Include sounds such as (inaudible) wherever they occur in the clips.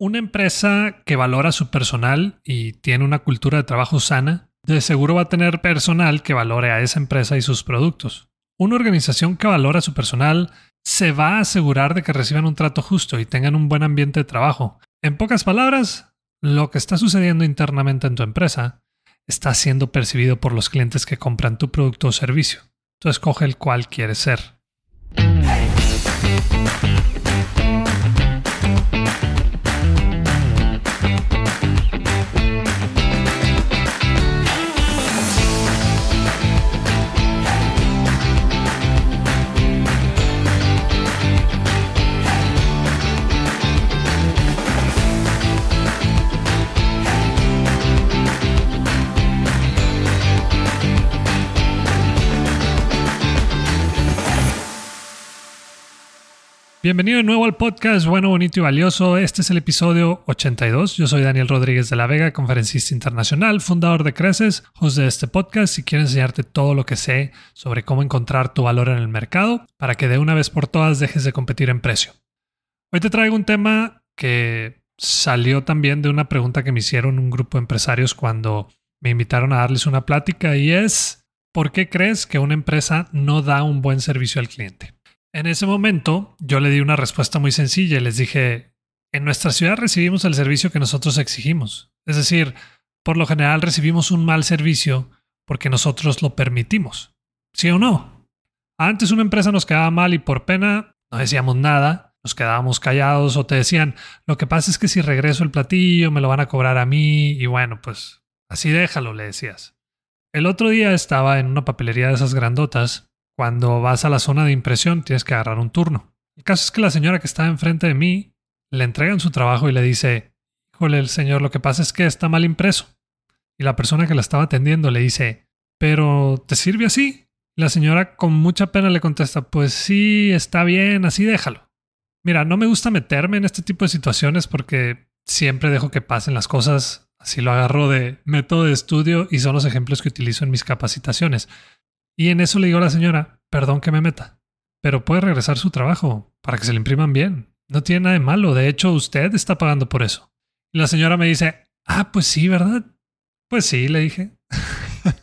Una empresa que valora su personal y tiene una cultura de trabajo sana, de seguro va a tener personal que valore a esa empresa y sus productos. Una organización que valora su personal se va a asegurar de que reciban un trato justo y tengan un buen ambiente de trabajo. En pocas palabras, lo que está sucediendo internamente en tu empresa está siendo percibido por los clientes que compran tu producto o servicio. Tú escoge el cual quieres ser. Bienvenido de nuevo al podcast Bueno, Bonito y Valioso. Este es el episodio 82. Yo soy Daniel Rodríguez de la Vega, conferencista internacional, fundador de Creces, host de este podcast y quiero enseñarte todo lo que sé sobre cómo encontrar tu valor en el mercado para que de una vez por todas dejes de competir en precio. Hoy te traigo un tema que salió también de una pregunta que me hicieron un grupo de empresarios cuando me invitaron a darles una plática y es ¿por qué crees que una empresa no da un buen servicio al cliente? En ese momento yo le di una respuesta muy sencilla y les dije, en nuestra ciudad recibimos el servicio que nosotros exigimos. Es decir, por lo general recibimos un mal servicio porque nosotros lo permitimos. ¿Sí o no? Antes una empresa nos quedaba mal y por pena no decíamos nada, nos quedábamos callados o te decían, lo que pasa es que si regreso el platillo me lo van a cobrar a mí y bueno, pues así déjalo, le decías. El otro día estaba en una papelería de esas grandotas cuando vas a la zona de impresión tienes que agarrar un turno. El caso es que la señora que está enfrente de mí le entregan su trabajo y le dice, híjole, el señor, lo que pasa es que está mal impreso. Y la persona que la estaba atendiendo le dice, pero ¿te sirve así? La señora con mucha pena le contesta, pues sí, está bien, así déjalo. Mira, no me gusta meterme en este tipo de situaciones porque siempre dejo que pasen las cosas, así lo agarro de método de estudio y son los ejemplos que utilizo en mis capacitaciones. Y en eso le digo a la señora, perdón que me meta, pero puede regresar su trabajo para que se le impriman bien. No tiene nada de malo, de hecho usted está pagando por eso. La señora me dice, ah, pues sí, ¿verdad? Pues sí, le dije. (laughs)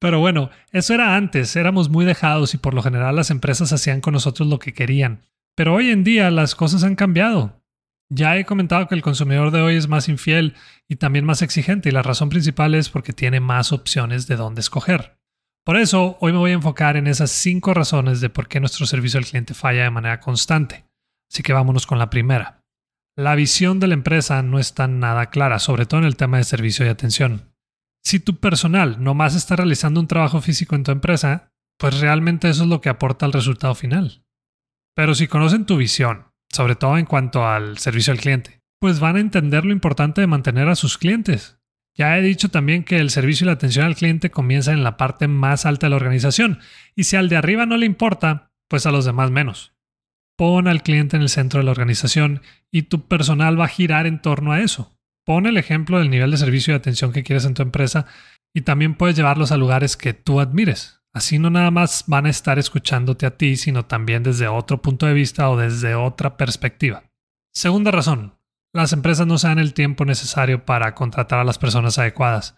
Pero bueno, eso era antes, éramos muy dejados y por lo general las empresas hacían con nosotros lo que querían. Pero hoy en día las cosas han cambiado. Ya he comentado que el consumidor de hoy es más infiel y también más exigente y la razón principal es porque tiene más opciones de dónde escoger. Por eso, hoy me voy a enfocar en esas cinco razones de por qué nuestro servicio al cliente falla de manera constante. Así que vámonos con la primera. La visión de la empresa no está nada clara, sobre todo en el tema de servicio y atención. Si tu personal nomás está realizando un trabajo físico en tu empresa, pues realmente eso es lo que aporta al resultado final. Pero si conocen tu visión, sobre todo en cuanto al servicio al cliente, pues van a entender lo importante de mantener a sus clientes ya he dicho también que el servicio y la atención al cliente comienza en la parte más alta de la organización, y si al de arriba no le importa, pues a los demás menos. Pon al cliente en el centro de la organización y tu personal va a girar en torno a eso. Pon el ejemplo del nivel de servicio y atención que quieres en tu empresa y también puedes llevarlos a lugares que tú admires. Así no nada más van a estar escuchándote a ti, sino también desde otro punto de vista o desde otra perspectiva. Segunda razón, las empresas no se dan el tiempo necesario para contratar a las personas adecuadas.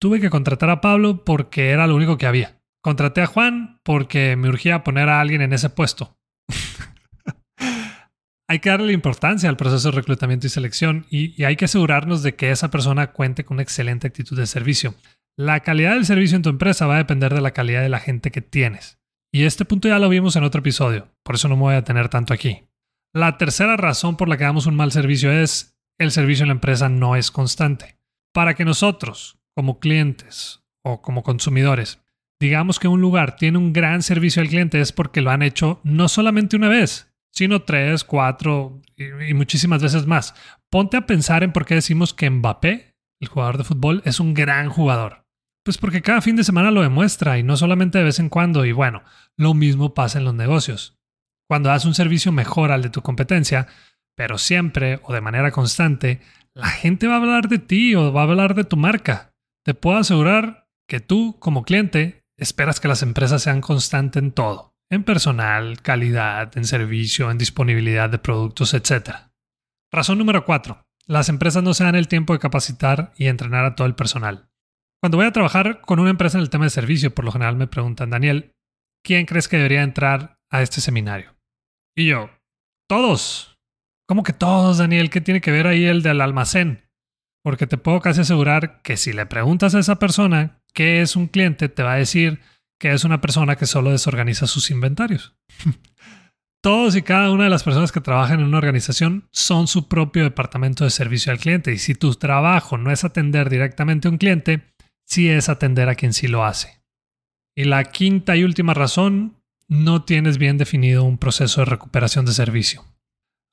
Tuve que contratar a Pablo porque era lo único que había. Contraté a Juan porque me urgía poner a alguien en ese puesto. (laughs) hay que darle importancia al proceso de reclutamiento y selección y, y hay que asegurarnos de que esa persona cuente con una excelente actitud de servicio. La calidad del servicio en tu empresa va a depender de la calidad de la gente que tienes. Y este punto ya lo vimos en otro episodio, por eso no me voy a detener tanto aquí. La tercera razón por la que damos un mal servicio es el servicio en la empresa no es constante. Para que nosotros, como clientes o como consumidores, digamos que un lugar tiene un gran servicio al cliente es porque lo han hecho no solamente una vez, sino tres, cuatro y, muchísimas veces más. Ponte a pensar en por qué decimos que Mbappé, el jugador de fútbol, es un gran jugador. Pues porque cada fin de semana lo demuestra y no solamente de vez en cuando. Y bueno, lo mismo pasa en los negocios. Cuando das un servicio mejor al de tu competencia, pero siempre o de manera constante, la gente va a hablar de ti o va a hablar de tu marca. Te puedo asegurar que tú, como cliente, esperas que las empresas sean constantes en todo, en personal, calidad, en servicio, en disponibilidad de productos, etc. Razón número 4. Las empresas no se dan el tiempo de capacitar y entrenar a todo el personal. Cuando voy a trabajar con una empresa en el tema de servicio, por lo general me preguntan, Daniel, ¿quién crees que debería entrar a este seminario? Y yo, todos. ¿Cómo que todos, Daniel? ¿Qué tiene que ver ahí el del almacén? Porque te puedo casi asegurar que si le preguntas a esa persona qué es un cliente, te va a decir que es una persona que solo desorganiza sus inventarios. (laughs) Todos y cada una de las personas que trabajan en una organización son su propio departamento de servicio al cliente y si tu trabajo no es atender directamente a un cliente, sí es atender a quien sí lo hace. Y la quinta y última razón, no tienes bien definido un proceso de recuperación de servicio.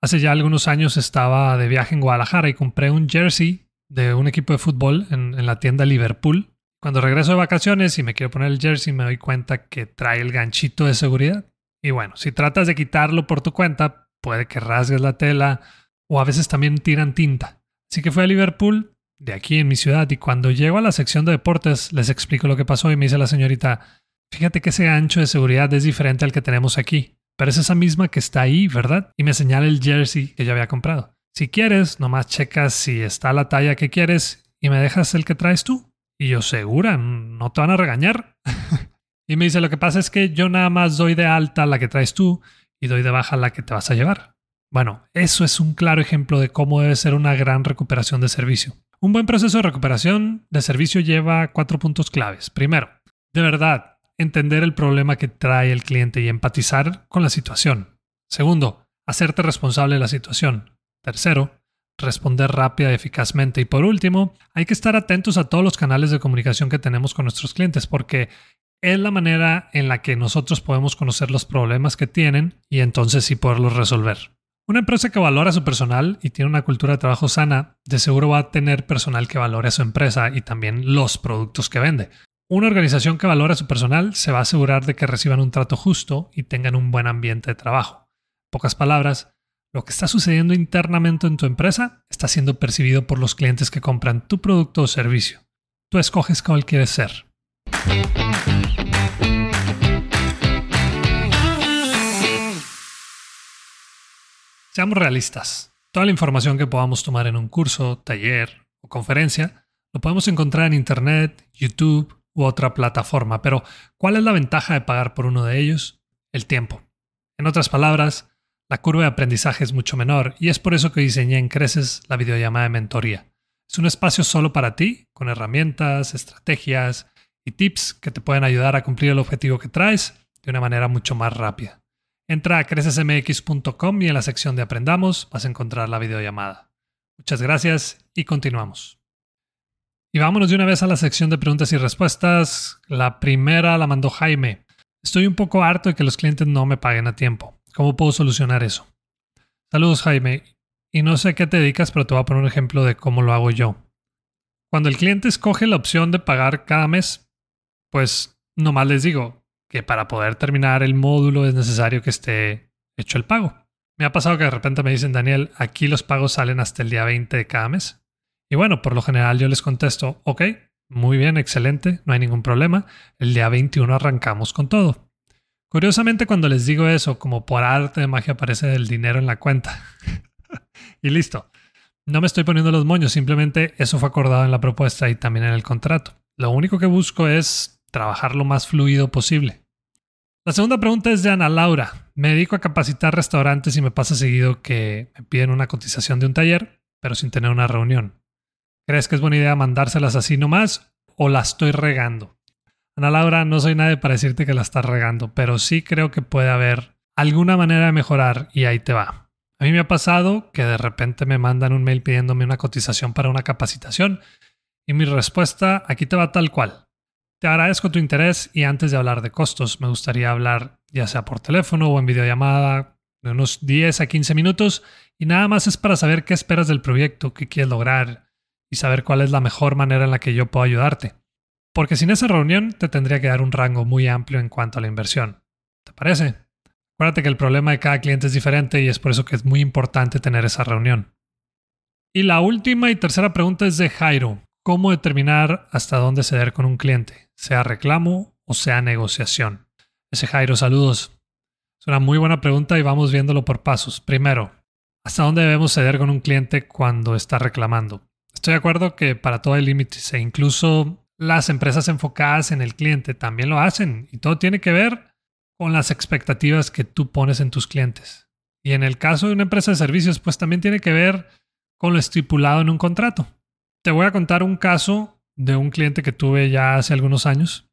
Hace ya algunos años estaba de viaje en Guadalajara y compré un jersey de un equipo de fútbol en, la tienda Liverpool cuando regreso de vacaciones y me quiero poner el jersey, me doy cuenta que trae el ganchito de seguridad. Y bueno, si tratas de quitarlo por tu cuenta, puede que rasgues la tela o a veces también tiran tinta. Así que fui a Liverpool, de aquí en mi ciudad, y cuando llego a la sección de deportes les explico lo que pasó y me dice la señorita, fíjate que ese gancho de seguridad es diferente al que tenemos aquí, pero es esa misma que está ahí, ¿verdad? Y me señala el jersey que yo había comprado. Si quieres, nomás checas si está la talla que quieres y me dejas el que traes tú. Y yo, segura, no te van a regañar. (laughs) y me dice, lo que pasa es que yo nada más doy de alta la que traes tú y doy de baja la que te vas a llevar. Bueno, eso es un claro ejemplo de cómo debe ser una gran recuperación de servicio. Un buen proceso de recuperación de servicio lleva cuatro puntos claves. Primero, de verdad, entender el problema que trae el cliente y empatizar con la situación. Segundo, hacerte responsable de la situación. Tercero, responder rápida y eficazmente. Y por último, hay que estar atentos a todos los canales de comunicación que tenemos con nuestros clientes porque es la manera en la que nosotros podemos conocer los problemas que tienen y entonces sí poderlos resolver. Una empresa que valora a su personal y tiene una cultura de trabajo sana, de seguro va a tener personal que valore a su empresa y también los productos que vende. Una organización que valora a su personal se va a asegurar de que reciban un trato justo y tengan un buen ambiente de trabajo. pocas palabras, lo que está sucediendo internamente en tu empresa está siendo percibido por los clientes que compran tu producto o servicio. Tú escoges cuál quieres ser. Seamos realistas. Toda la información que podamos tomar en un curso, taller o conferencia lo podemos encontrar en Internet, YouTube u otra plataforma, pero ¿cuál es la ventaja de pagar por uno de ellos? El tiempo. En otras palabras, la curva de aprendizaje es mucho menor y es por eso que diseñé en Creces la videollamada de mentoría. Es un espacio solo para ti, con herramientas, estrategias y tips que te pueden ayudar a cumplir el objetivo que traes de una manera mucho más rápida. Entra a crecesmx.com y en la sección de Aprendamos vas a encontrar la videollamada. Muchas gracias y continuamos. Y vámonos de una vez a la sección de preguntas y respuestas. La primera la mandó Jaime. Estoy un poco harto de que los clientes no me paguen a tiempo. ¿Cómo puedo solucionar eso? Saludos Jaime. Y no sé qué te dedicas, pero te voy a poner un ejemplo de cómo lo hago yo. Cuando el cliente escoge la opción de pagar cada mes, pues nomás les digo que para poder terminar el módulo es necesario que esté hecho el pago. Me ha pasado que de repente me dicen, Daniel, aquí los pagos salen hasta el día 20 de cada mes. Y bueno, por lo general yo les contesto, ok, muy bien, excelente, no hay ningún problema. El día 21 arrancamos con todo. Curiosamente, cuando les digo eso, como por arte de magia aparece el dinero en la cuenta. (laughs) y listo. No me estoy poniendo los moños, simplemente eso fue acordado en la propuesta y también en el contrato. Lo único que busco es trabajar lo más fluido posible. La segunda pregunta es de Ana Laura. Me dedico a capacitar restaurantes y me pasa seguido que me piden una cotización de un taller, pero sin tener una reunión. ¿Crees que es buena idea mandárselas así nomás o la estoy regando? Ana Laura, no soy nadie para decirte que la estás regando, pero sí creo que puede haber alguna manera de mejorar y ahí te va. A mí me ha pasado que de repente me mandan un mail pidiéndome una cotización para una capacitación y mi respuesta aquí te va tal cual. Te agradezco tu interés y antes de hablar de costos me gustaría hablar ya sea por teléfono o en videollamada de unos 10 a 15 minutos y nada más es para saber qué esperas del proyecto, qué quieres lograr y saber cuál es la mejor manera en la que yo puedo ayudarte. Porque sin esa reunión te tendría que dar un rango muy amplio en cuanto a la inversión. ¿Te parece? Acuérdate que el problema de cada cliente es diferente y es por eso que es muy importante tener esa reunión. Y la última y tercera pregunta es de Jairo. ¿Cómo determinar hasta dónde ceder con un cliente? Sea reclamo o sea negociación. Ese Jairo, saludos. Es una muy buena pregunta y vamos viéndolo por pasos. Primero, ¿Hasta dónde debemos ceder con un cliente cuando está reclamando? Estoy de acuerdo que para todo hay límites e incluso las empresas enfocadas en el cliente también lo hacen y todo tiene que ver con las expectativas que tú pones en tus clientes. Y en el caso de una empresa de servicios, pues también tiene que ver con lo estipulado en un contrato. Te voy a contar un caso de un cliente que tuve ya hace algunos años.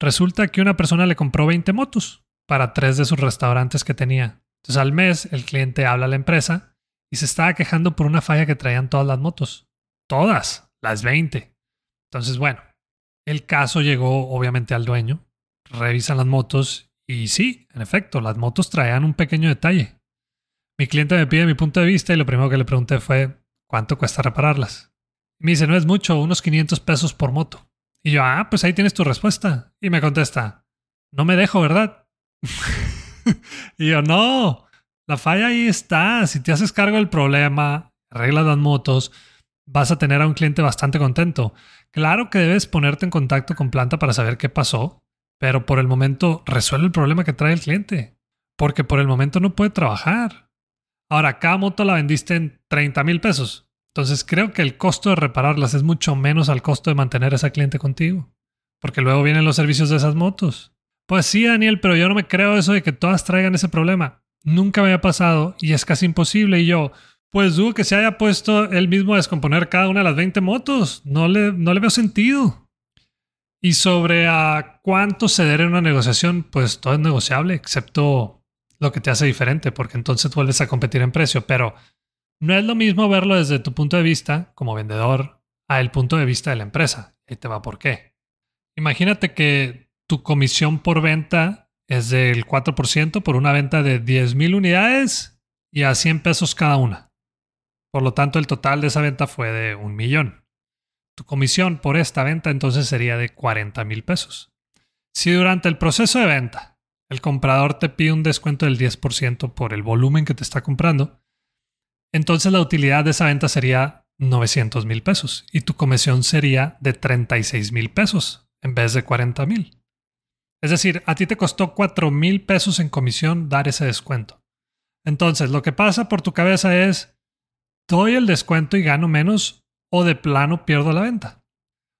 Resulta que una persona le compró 20 motos para tres de sus restaurantes que tenía. Entonces al mes el cliente habla a la empresa y se estaba quejando por una falla que traían todas las motos. Todas, las 20. Entonces, bueno, el caso llegó obviamente al dueño. Revisan las motos y sí, en efecto, las motos traían un pequeño detalle. Mi cliente me pide mi punto de vista y lo primero que le pregunté fue, ¿cuánto cuesta repararlas? Me dice, no es mucho, unos 500 pesos por moto. Y yo, ah, pues ahí tienes tu respuesta. Y me contesta, no me dejo, ¿verdad? (laughs) y yo, no, la falla ahí está. Si te haces cargo del problema, arreglas las motos, vas a tener a un cliente bastante contento. Claro que debes ponerte en contacto con planta para saber qué pasó, pero por el momento resuelve el problema que trae el cliente, porque por el momento no puede trabajar. Ahora, cada moto la vendiste en 30 mil pesos. Entonces creo que el costo de repararlas es mucho menos al costo de mantener a ese cliente contigo, porque luego vienen los servicios de esas motos. Pues sí, Daniel, pero yo no me creo eso de que todas traigan ese problema. Nunca me ha pasado y es casi imposible. Y yo, pues dudo que se haya puesto él mismo a descomponer cada una de las 20 motos. No le, no le veo sentido. Y sobre a cuánto ceder en una negociación, pues todo es negociable, excepto lo que te hace diferente, porque entonces vuelves a competir en precio. Pero no es lo mismo verlo desde tu punto de vista como vendedor a el punto de vista de la empresa. Ahí te va por qué. Imagínate que tu comisión por venta es del 4% por una venta de 10.000 unidades y a 100 pesos cada una. Por lo tanto, el total de esa venta fue de un millón. Tu comisión por esta venta entonces sería de 40 mil pesos. Si durante el proceso de venta el comprador te pide un descuento del 10% por el volumen que te está comprando, entonces la utilidad de esa venta sería 900 mil pesos y tu comisión sería de 36 mil pesos en vez de 40 mil. Es decir, a ti te costó 4 mil pesos en comisión dar ese descuento. Entonces, lo que pasa por tu cabeza es, doy el descuento y gano menos o de plano pierdo la venta.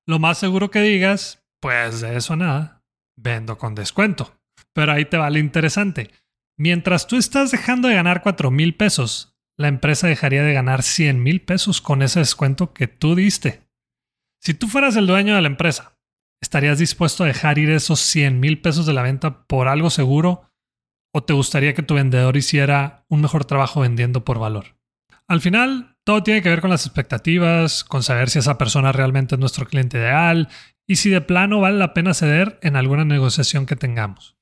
Lo más seguro que digas, pues de eso nada, vendo con descuento. Pero ahí te va lo interesante. Mientras tú estás dejando de ganar 4 mil pesos, la empresa dejaría de ganar 100 mil pesos con ese descuento que tú diste. Si tú fueras el dueño de la empresa ¿Estarías dispuesto a dejar ir esos 100 mil pesos de la venta por algo seguro? ¿O te gustaría que tu vendedor hiciera un mejor trabajo vendiendo por valor? Al final, todo tiene que ver con las expectativas, con saber si esa persona realmente es nuestro cliente ideal y si de plano vale la pena ceder en alguna negociación que tengamos.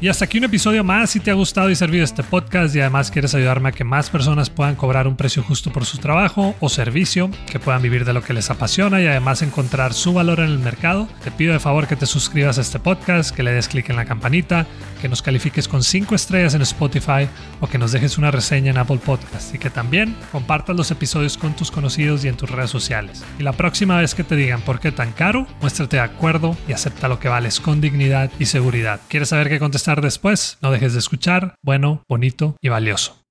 Y hasta aquí un episodio más. Si te ha gustado y servido este podcast y además quieres ayudarme a que más personas puedan cobrar un precio justo por su trabajo o servicio, que puedan vivir de lo que les apasiona y además encontrar su valor en el mercado, te pido de favor que te suscribas a este podcast, que le des clic en la campanita, que nos califiques con 5 estrellas en Spotify o que nos dejes una reseña en Apple Podcast y que también compartas los episodios con tus conocidos y en tus redes sociales. Y la próxima vez que te digan por qué tan caro, muéstrate de acuerdo y acepta lo que vales con dignidad y seguridad. ¿Quieres saber qué contestar? después, no dejes de escuchar, bueno, bonito y valioso.